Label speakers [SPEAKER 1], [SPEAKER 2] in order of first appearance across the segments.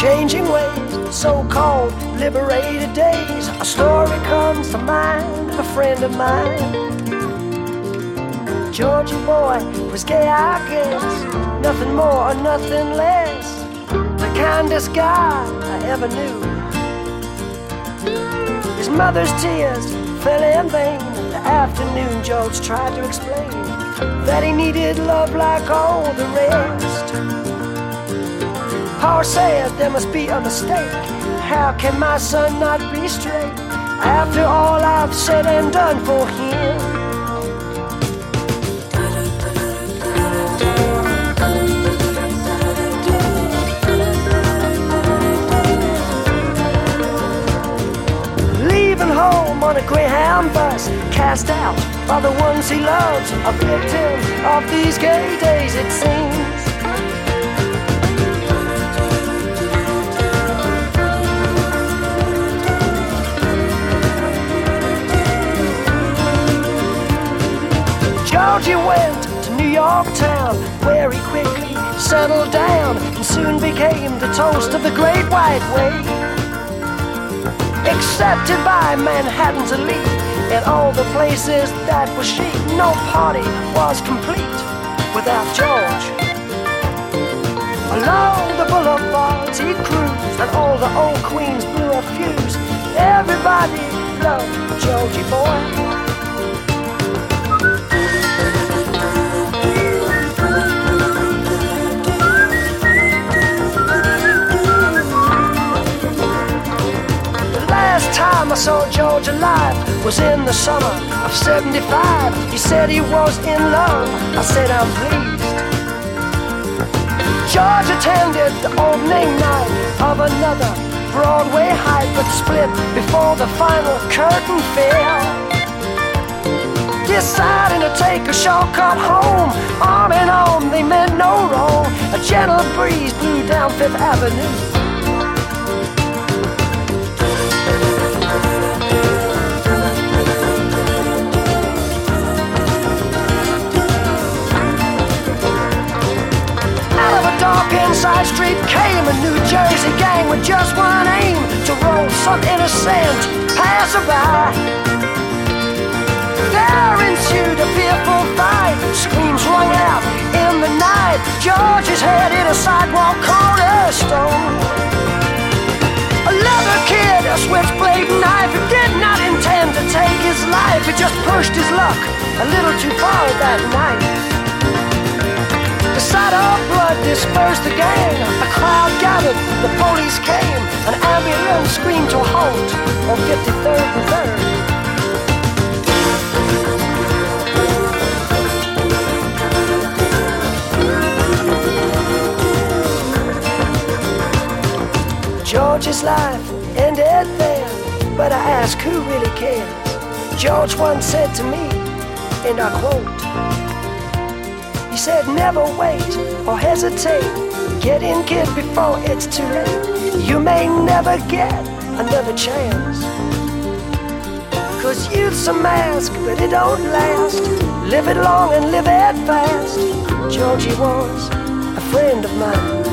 [SPEAKER 1] changing ways, so called liberated days. A story comes to mind of a friend of mine. Georgie boy was gay, I guess, nothing more or nothing less. The kindest guy I ever knew. His mother's tears fell in vain. The afternoon, George tried to explain that he needed love like all the rest. Paul said there must be a mistake. How can my son not be straight after all I've said and done for him? Home on a Greyhound bus, cast out by the ones he loves, a victim of these gay days, it seems. Georgie went to New York town, where he quickly settled down and soon became the toast of the Great White Way. Accepted by Manhattan's elite and all the places that were chic, no party was complete without George. Along the boulevards he cruised, and all the old queens blew a fuse. Everybody loved Georgie boy. Time I saw George alive was in the summer of 75. He said he was in love. I said, I'm pleased. George attended the opening night of another Broadway hype, but split before the final curtain fell. Deciding to take a shortcut home, arm in arm, they meant no wrong. A gentle breeze blew down Fifth Avenue. Street a New Jersey gang with just one aim to roll some innocent passerby. There ensued a fearful fight, screams rung out in the night. George's head hit a sidewalk cornerstone. A leather kid, a switchblade knife, he did not intend to take his life. He just pushed his luck a little too far that night. Of blood dispersed the gang. A crowd gathered, the police came. An ambulance screamed to halt on 53rd and 3rd. George's life ended there, but I ask who really cares. George once said to me, and I quote, he said, never wait or hesitate. Get in, kid, before it's too late. You may never get another chance. Cause youth's a mask, but it don't last. Live it long and live it fast. Georgie was a friend of mine.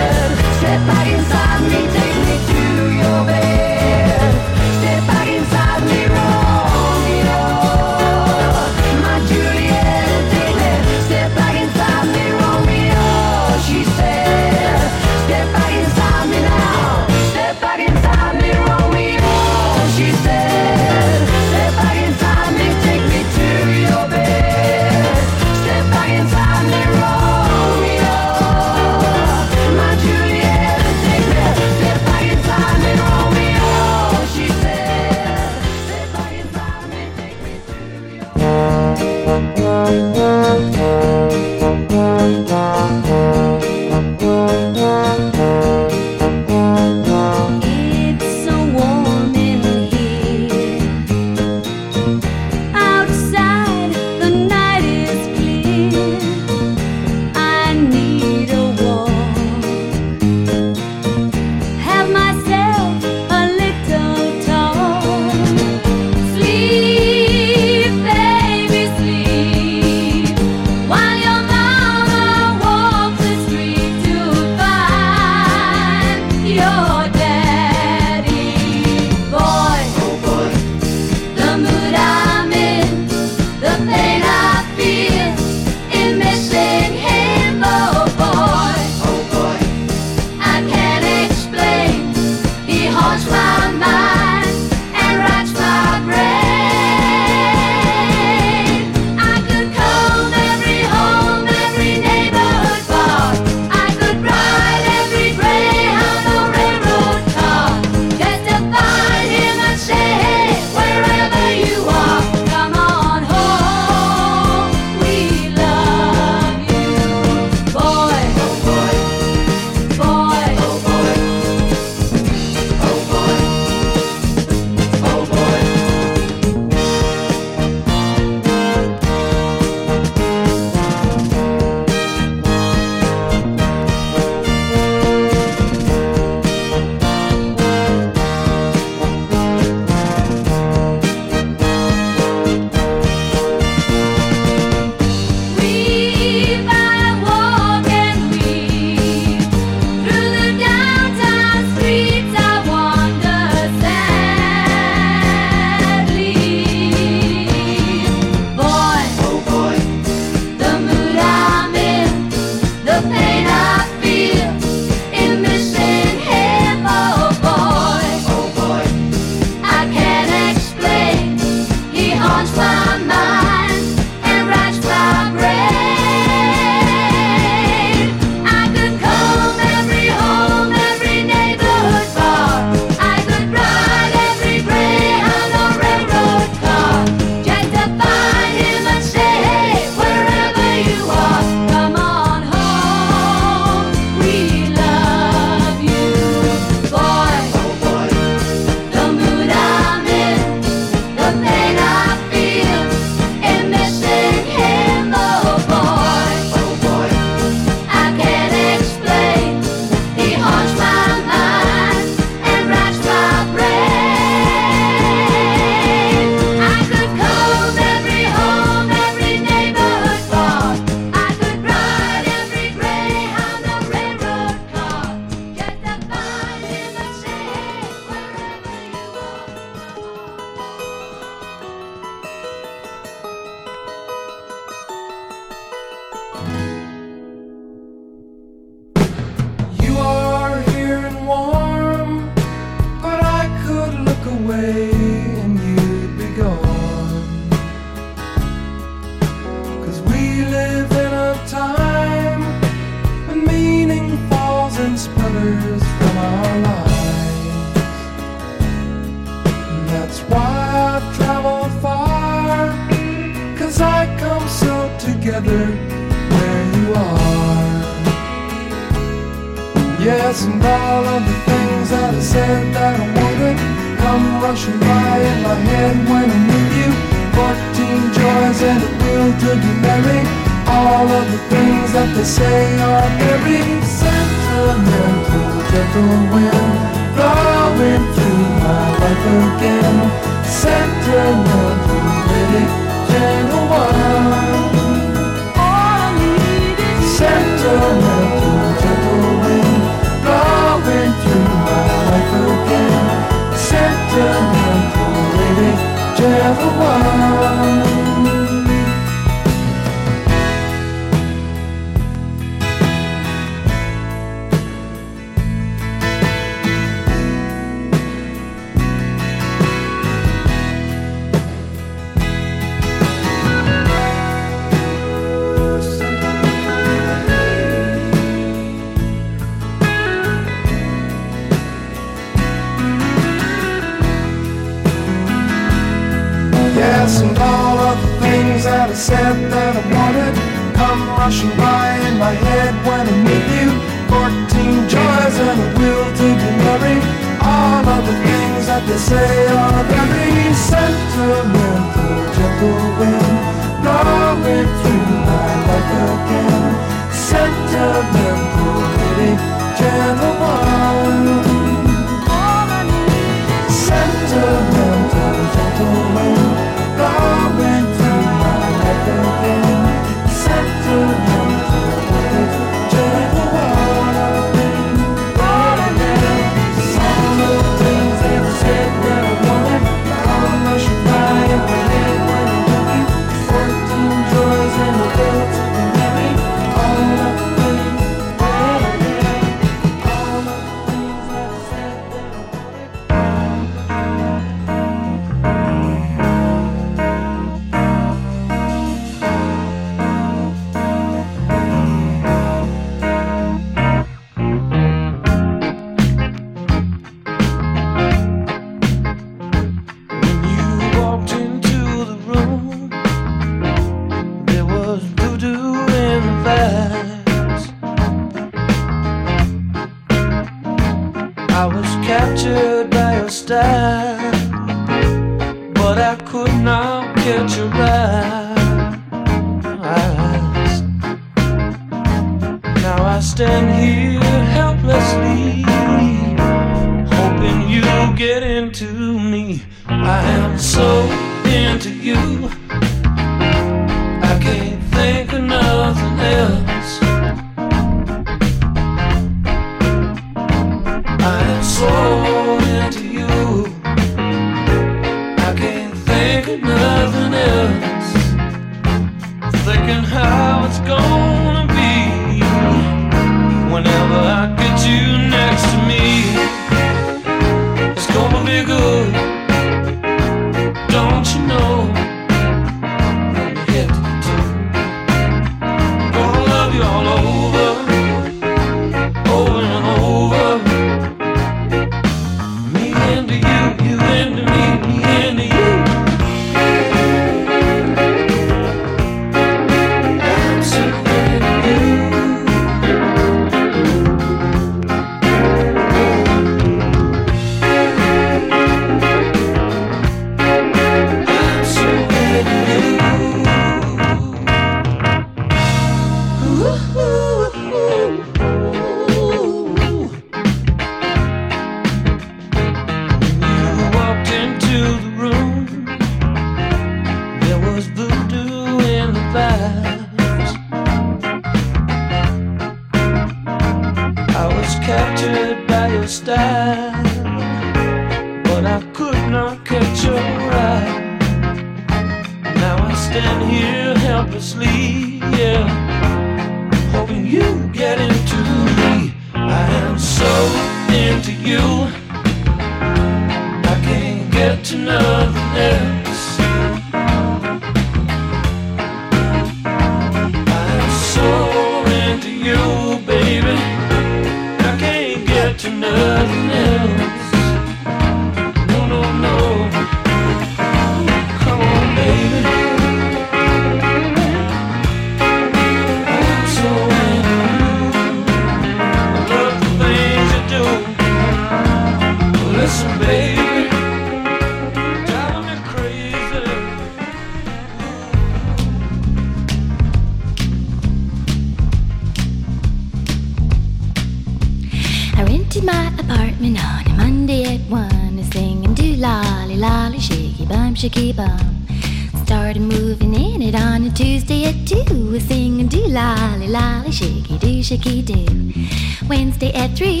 [SPEAKER 2] Wednesday at 3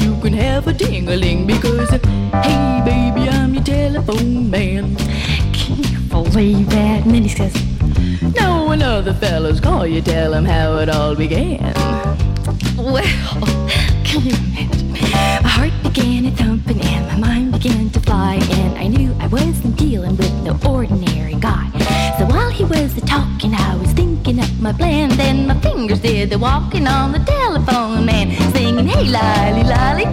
[SPEAKER 2] you can have a ding-a-ling because, hey baby, I'm your telephone man. Can you believe that? And then he says. No one other fellas call you, tell tell 'em how it all began. Well, can you imagine? My heart began a thumping and my mind began to fly, and I knew I wasn't dealing with no ordinary was a talking, I was thinking up my plan. Then my fingers did the walking on the telephone man, singing, Hey lolly lolly,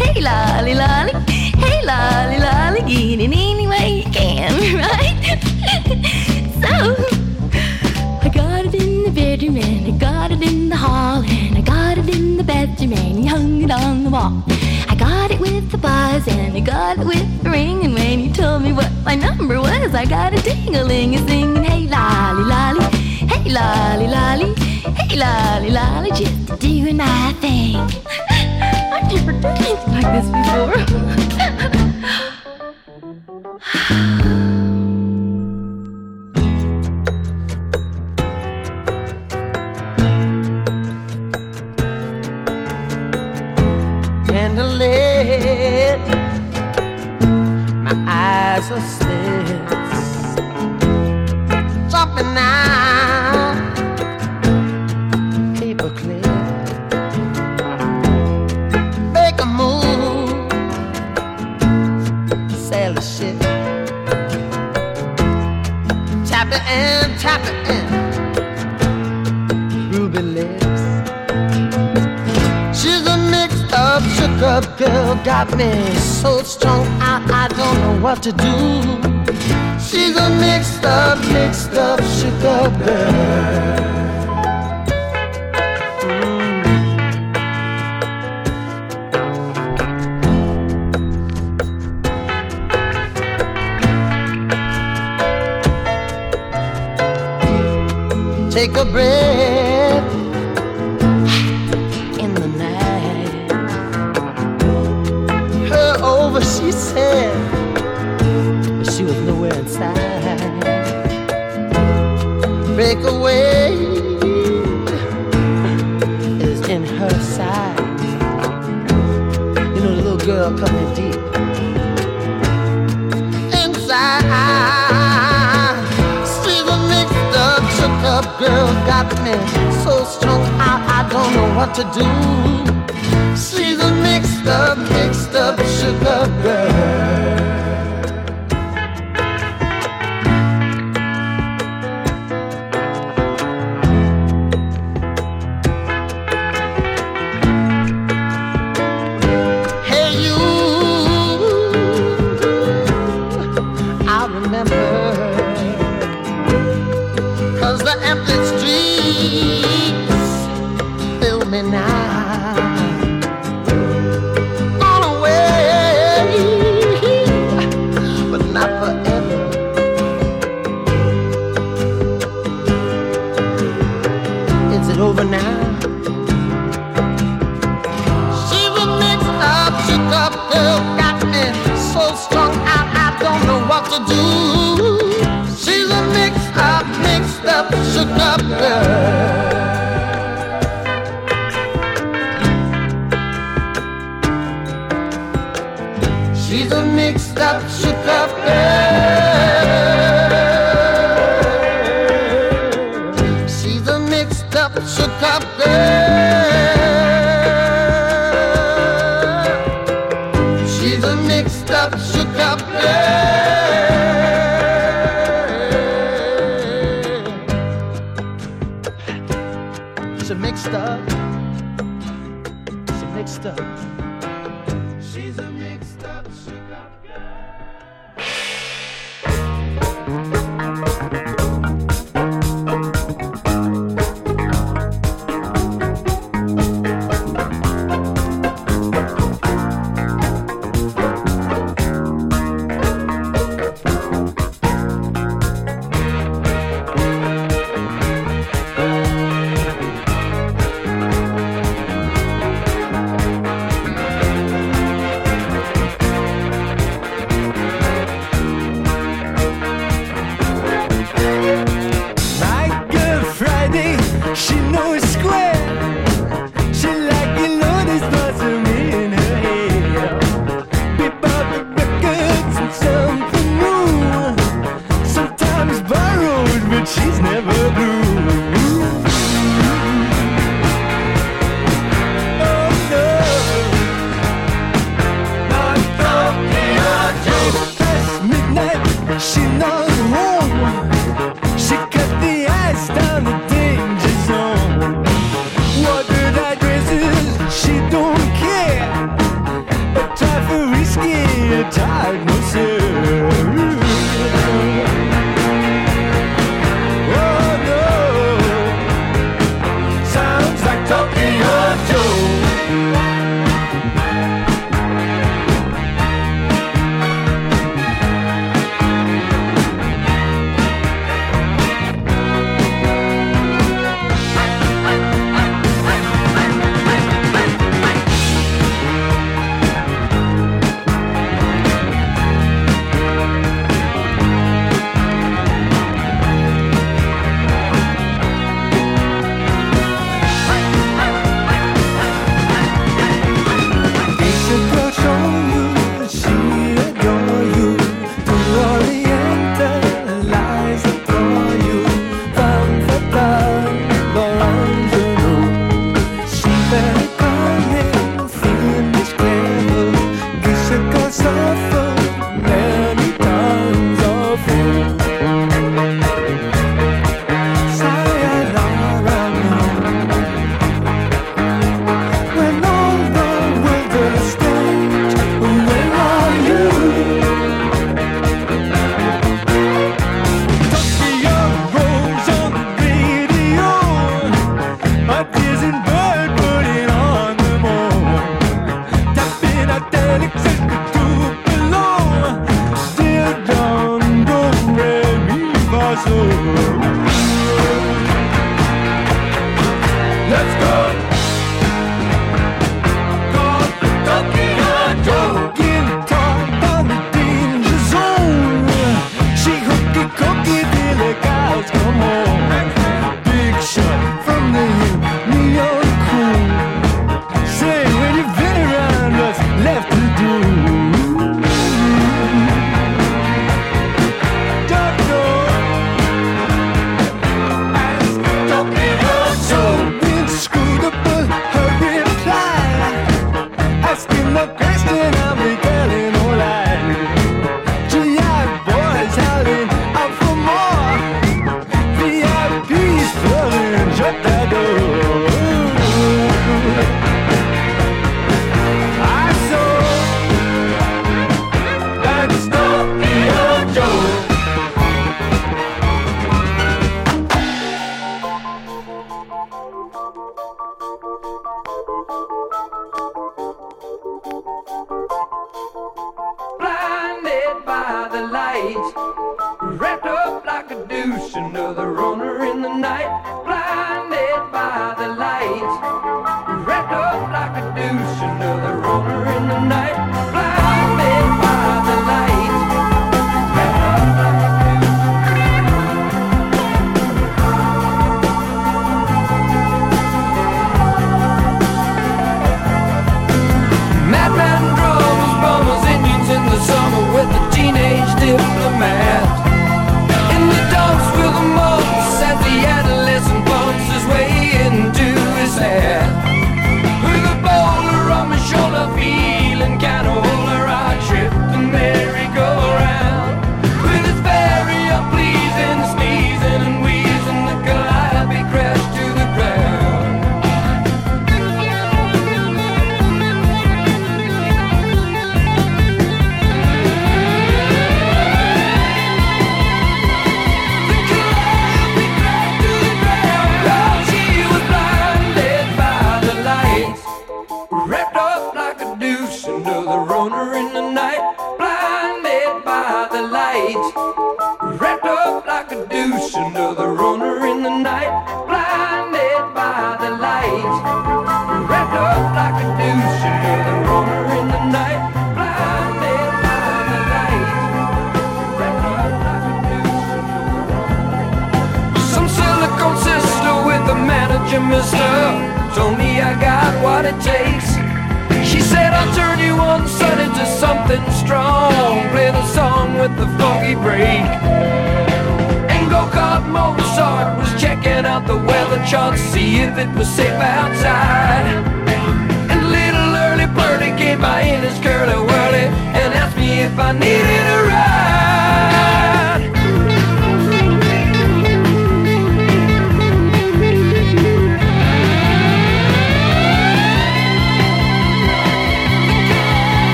[SPEAKER 2] hey lolly lolly, hey lolly lolly, get it any way you can, right? so. I got it in the bedroom and I got it in the hall and I got it in the bathroom and he hung it on the wall. I got it with the buzz and I got it with the ring. And when he told me what my number was, I got a ding-a-ling and singing, hey lolly lolly, hey lolly lolly, hey lolly lolly, just doing my thing. I've never done anything like this before.
[SPEAKER 3] to do. She's a mixed up, mixed up, up girl. Take a breath in the night. Her over, she said, Break away is in her side. You know, the little girl coming deep inside. She's a mixed up, shook up girl, got me so I don't know what to do.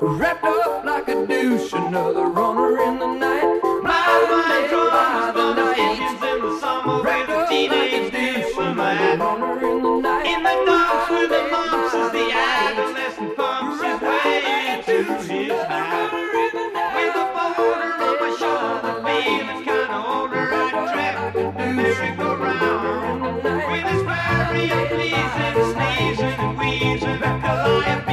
[SPEAKER 4] wrapped up like a douche, another runner in the night. My by the night. in the summer wrapped up teenage like a douche, another runner in the night. In the
[SPEAKER 5] dark with the mumps the adolescent pumps his way into his mind. With a on my shoulder, kinda older, I the merry-go-round. With his and sneezing and wheezing, the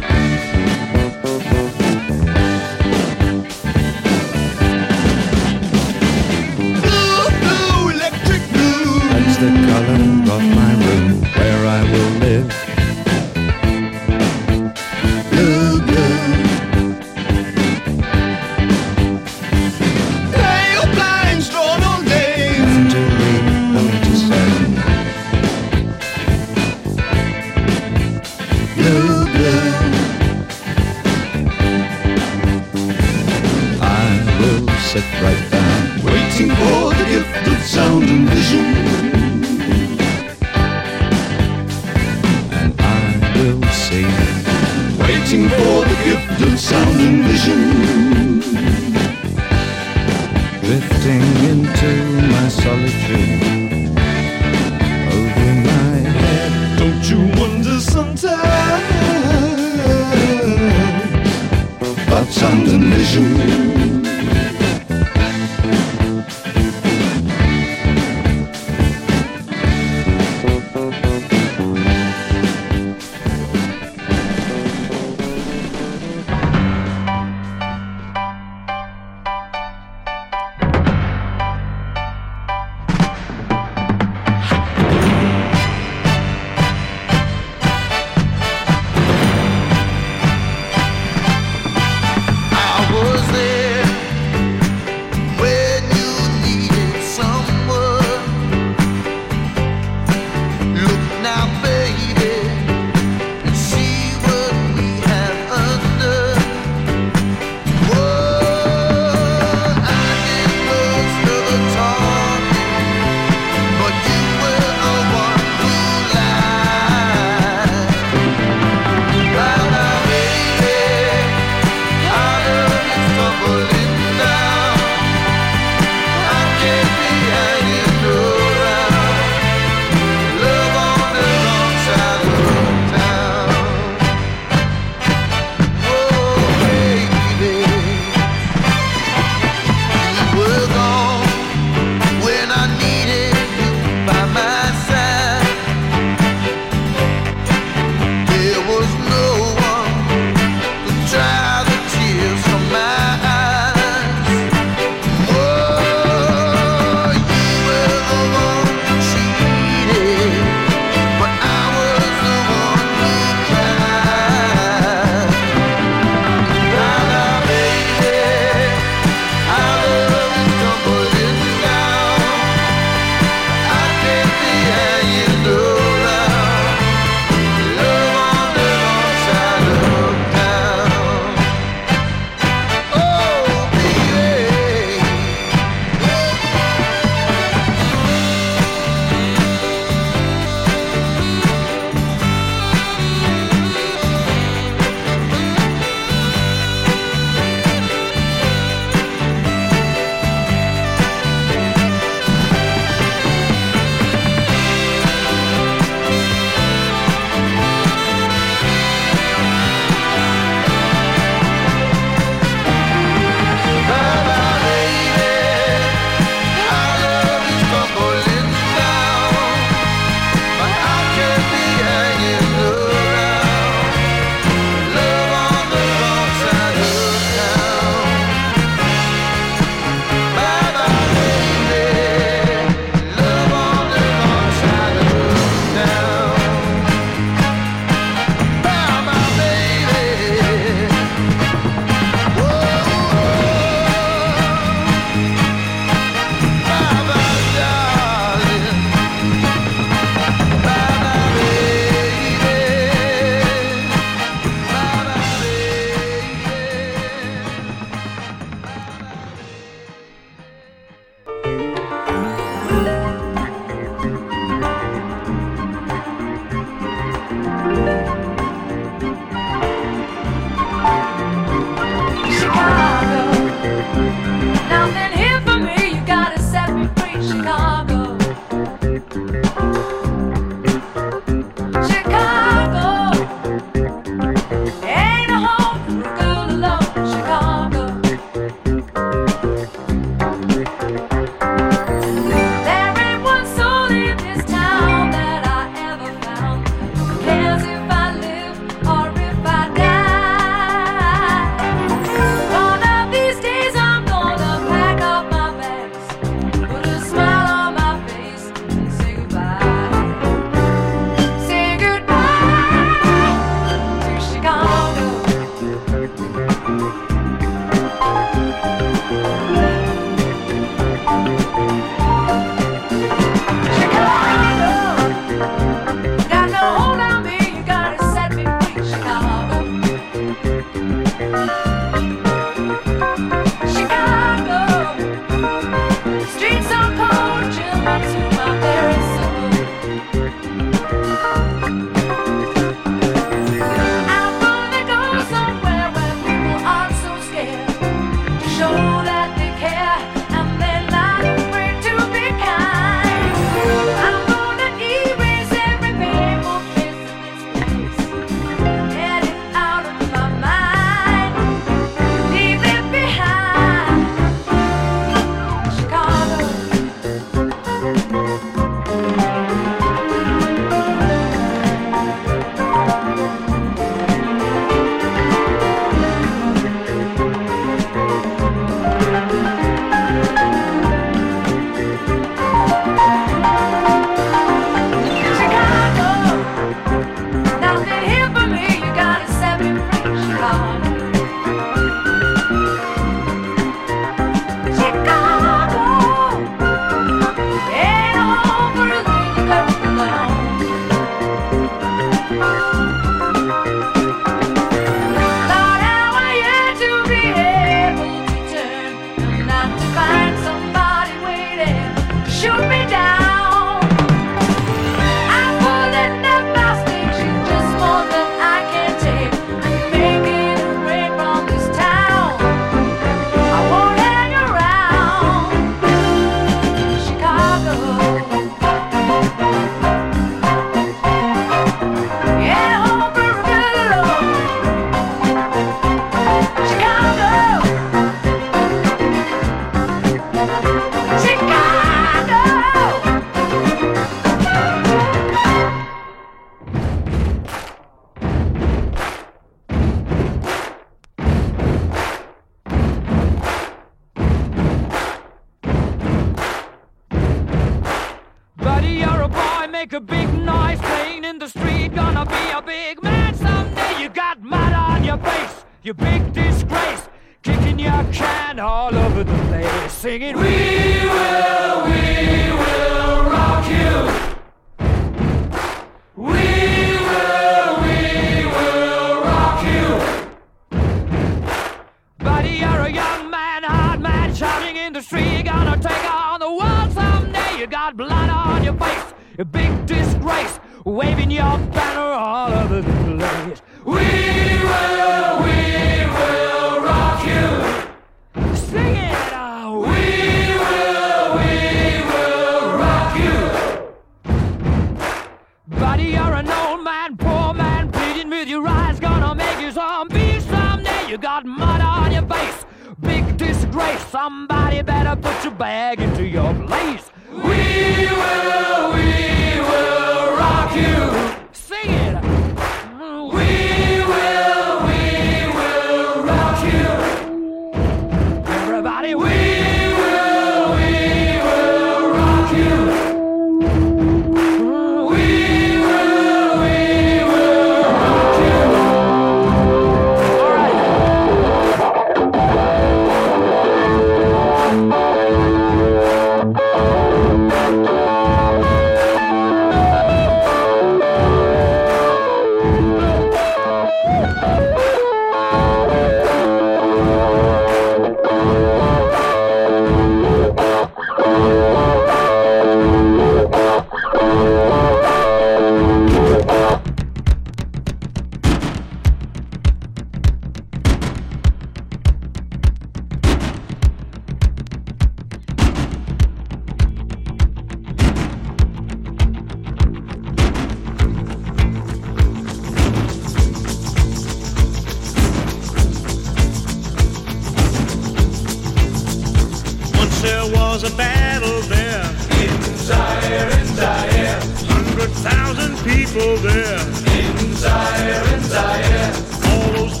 [SPEAKER 2] there
[SPEAKER 6] was a
[SPEAKER 7] battle there. In Zaire, in Zaire. Hundred thousand people there. In Zaire, in Zaire. All those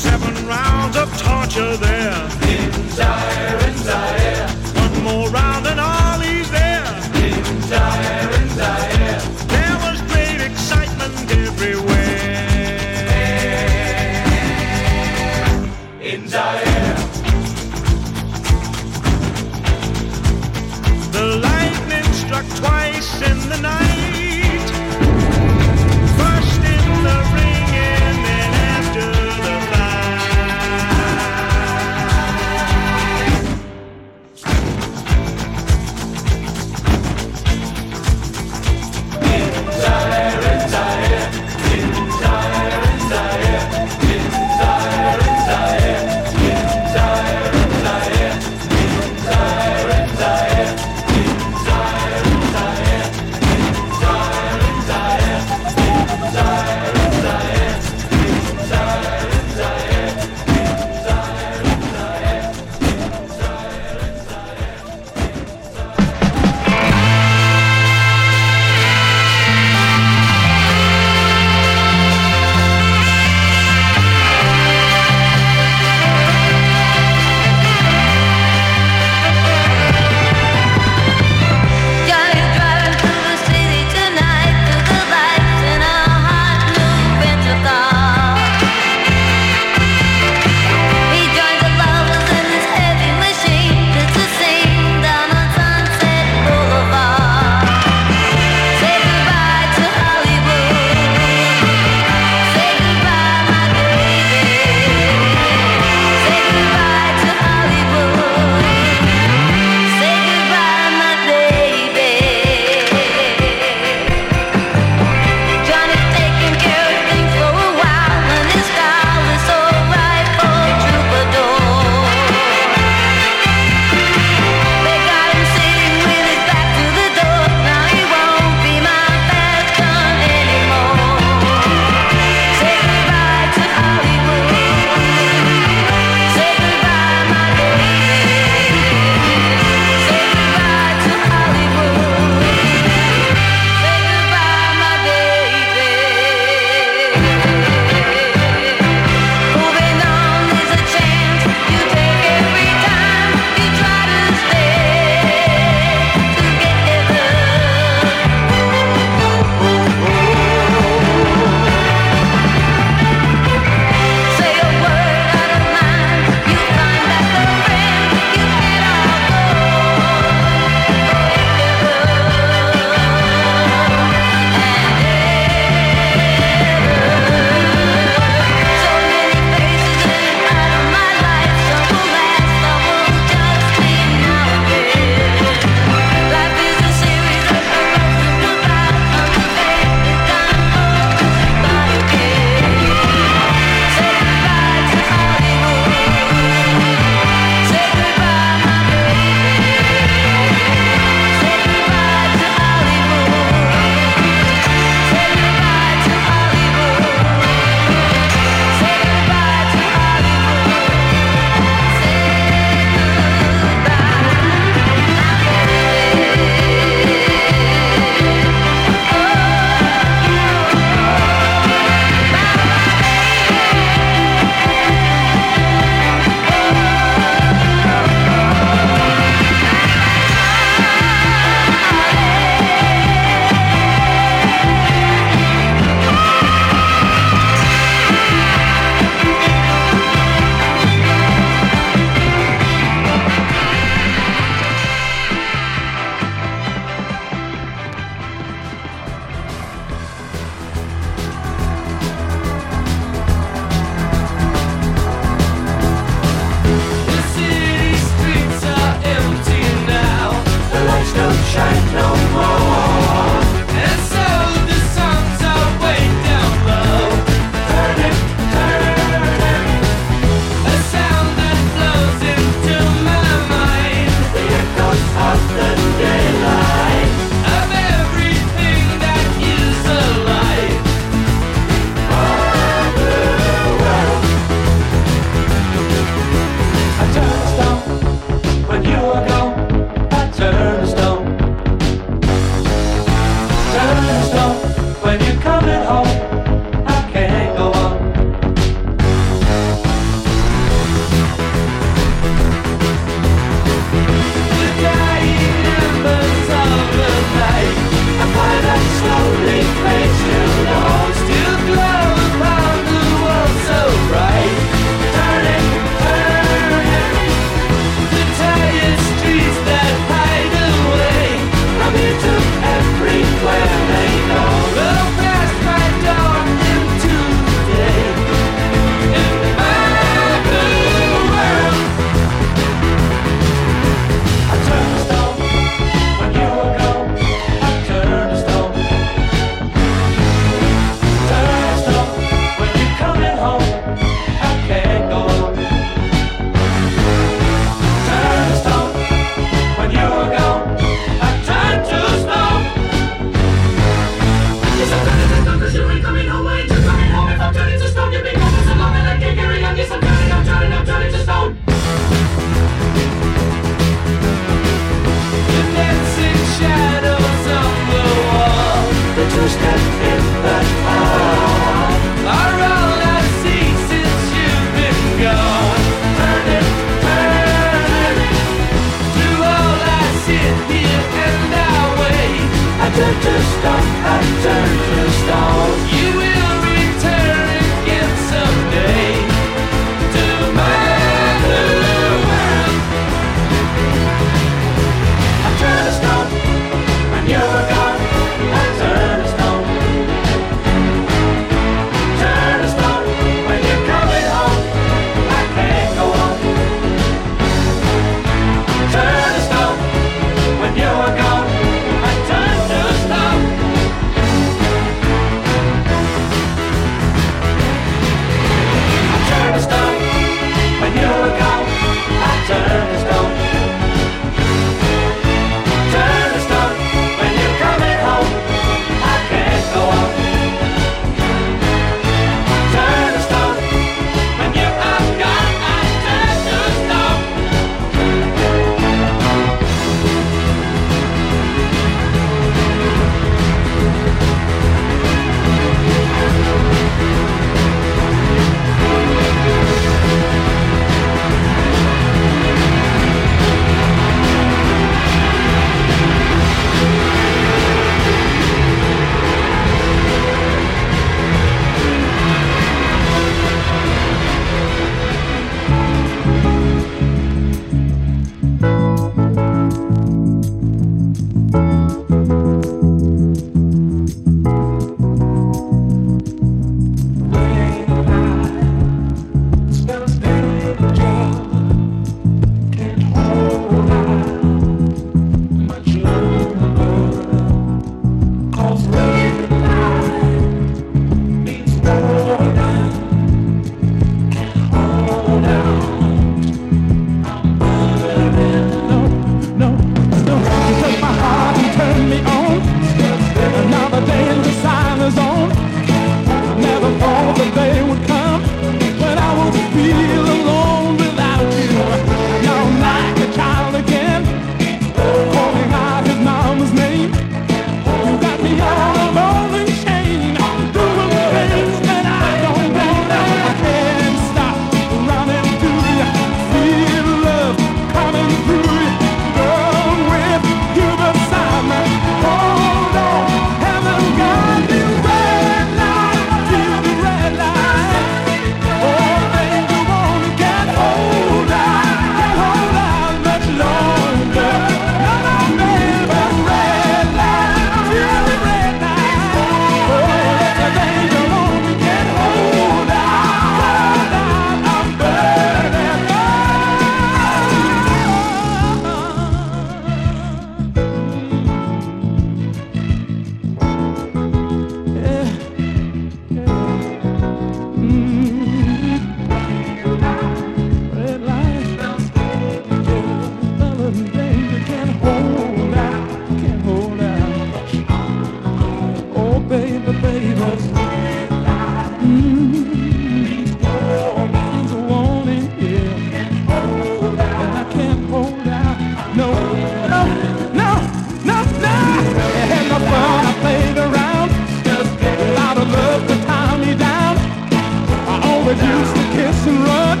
[SPEAKER 7] Used to kiss and run.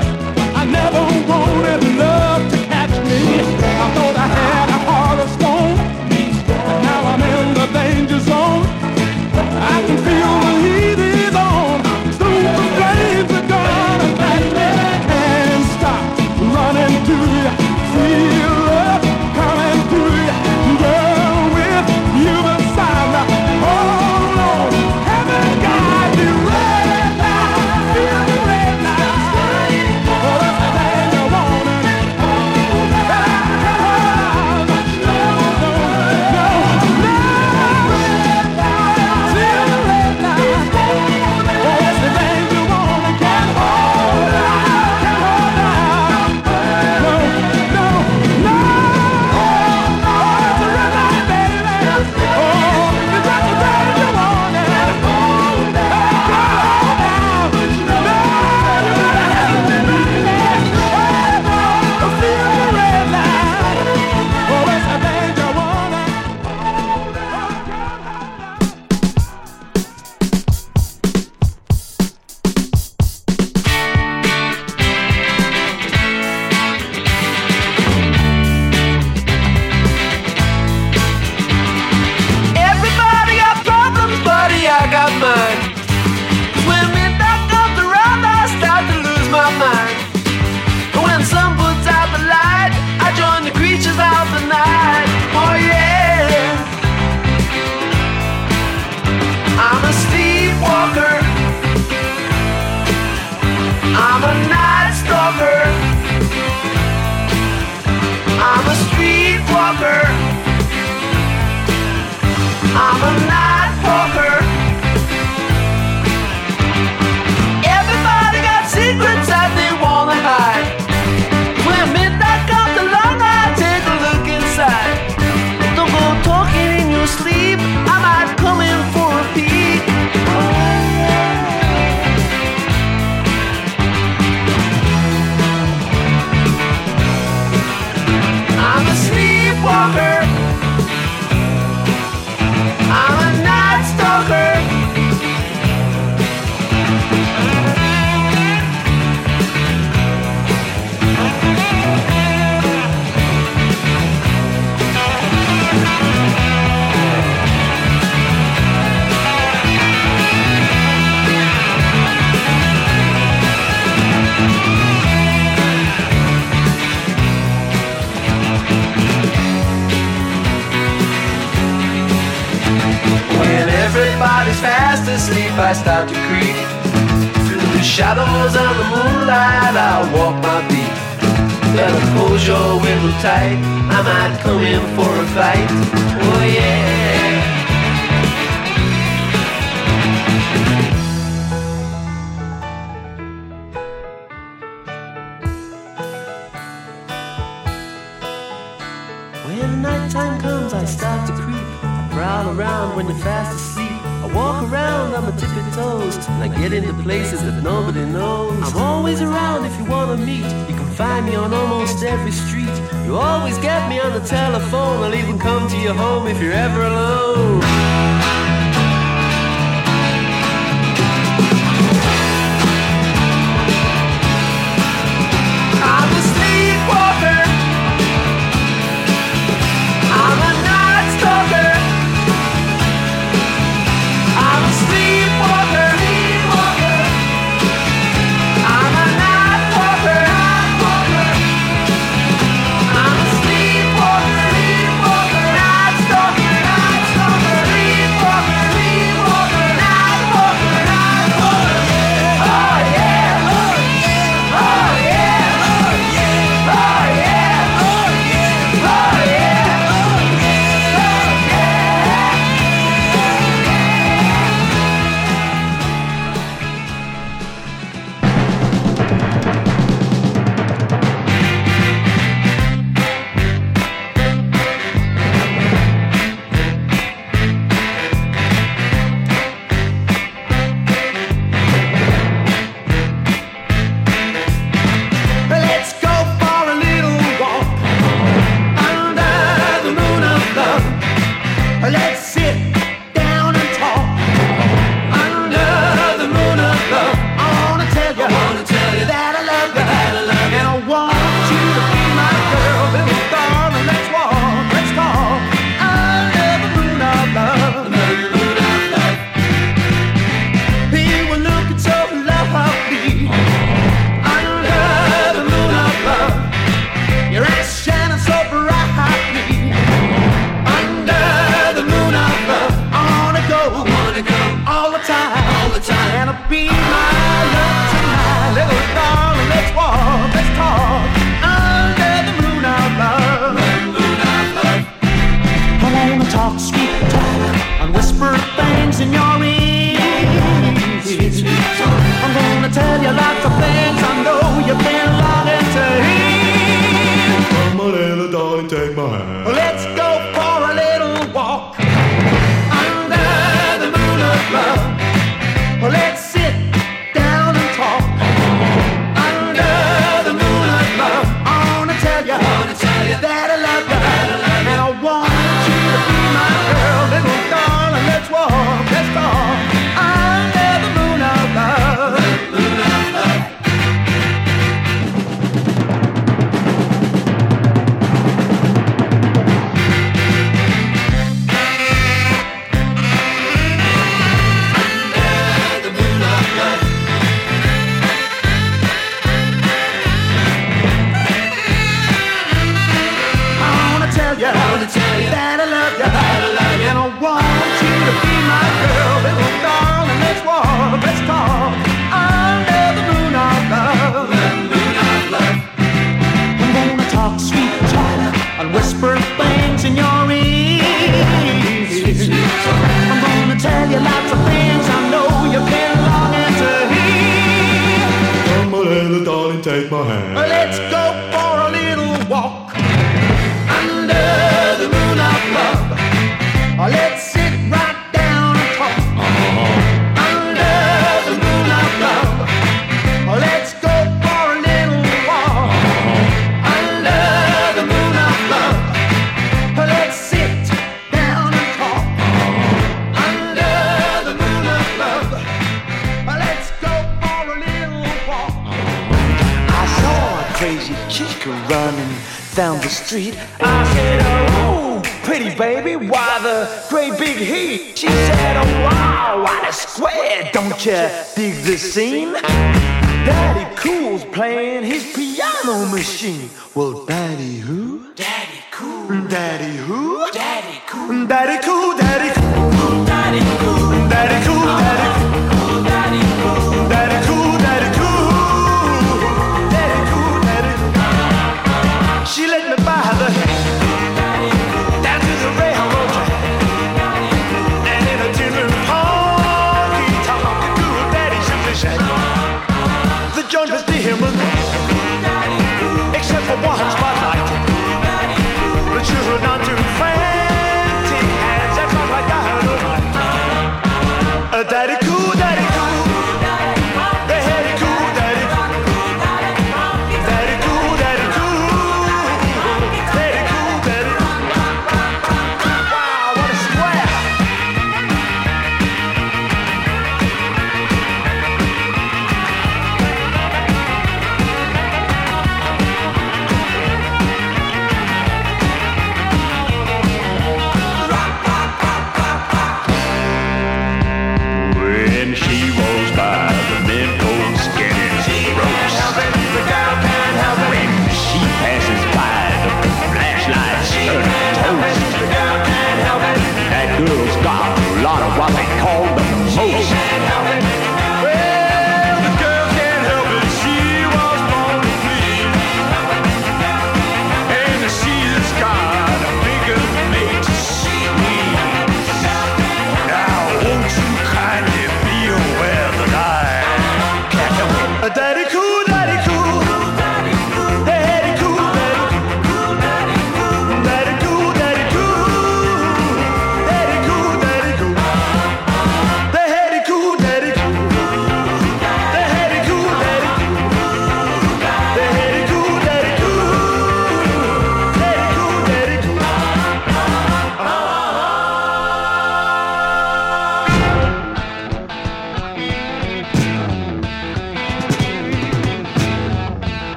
[SPEAKER 7] I never wanted love. I start to creep. Through the shadows and the moonlight, I walk my beat. Better close your window tight, I might come in for a fight. Oh yeah. When nighttime comes, I start to creep. I prowl around when you're fast asleep. I walk around on my tippy toes, and I get into places that nobody knows. I'm always around if you wanna meet. You can find me on almost every street. You always get me on the telephone. I'll even come to your home if you're ever alone.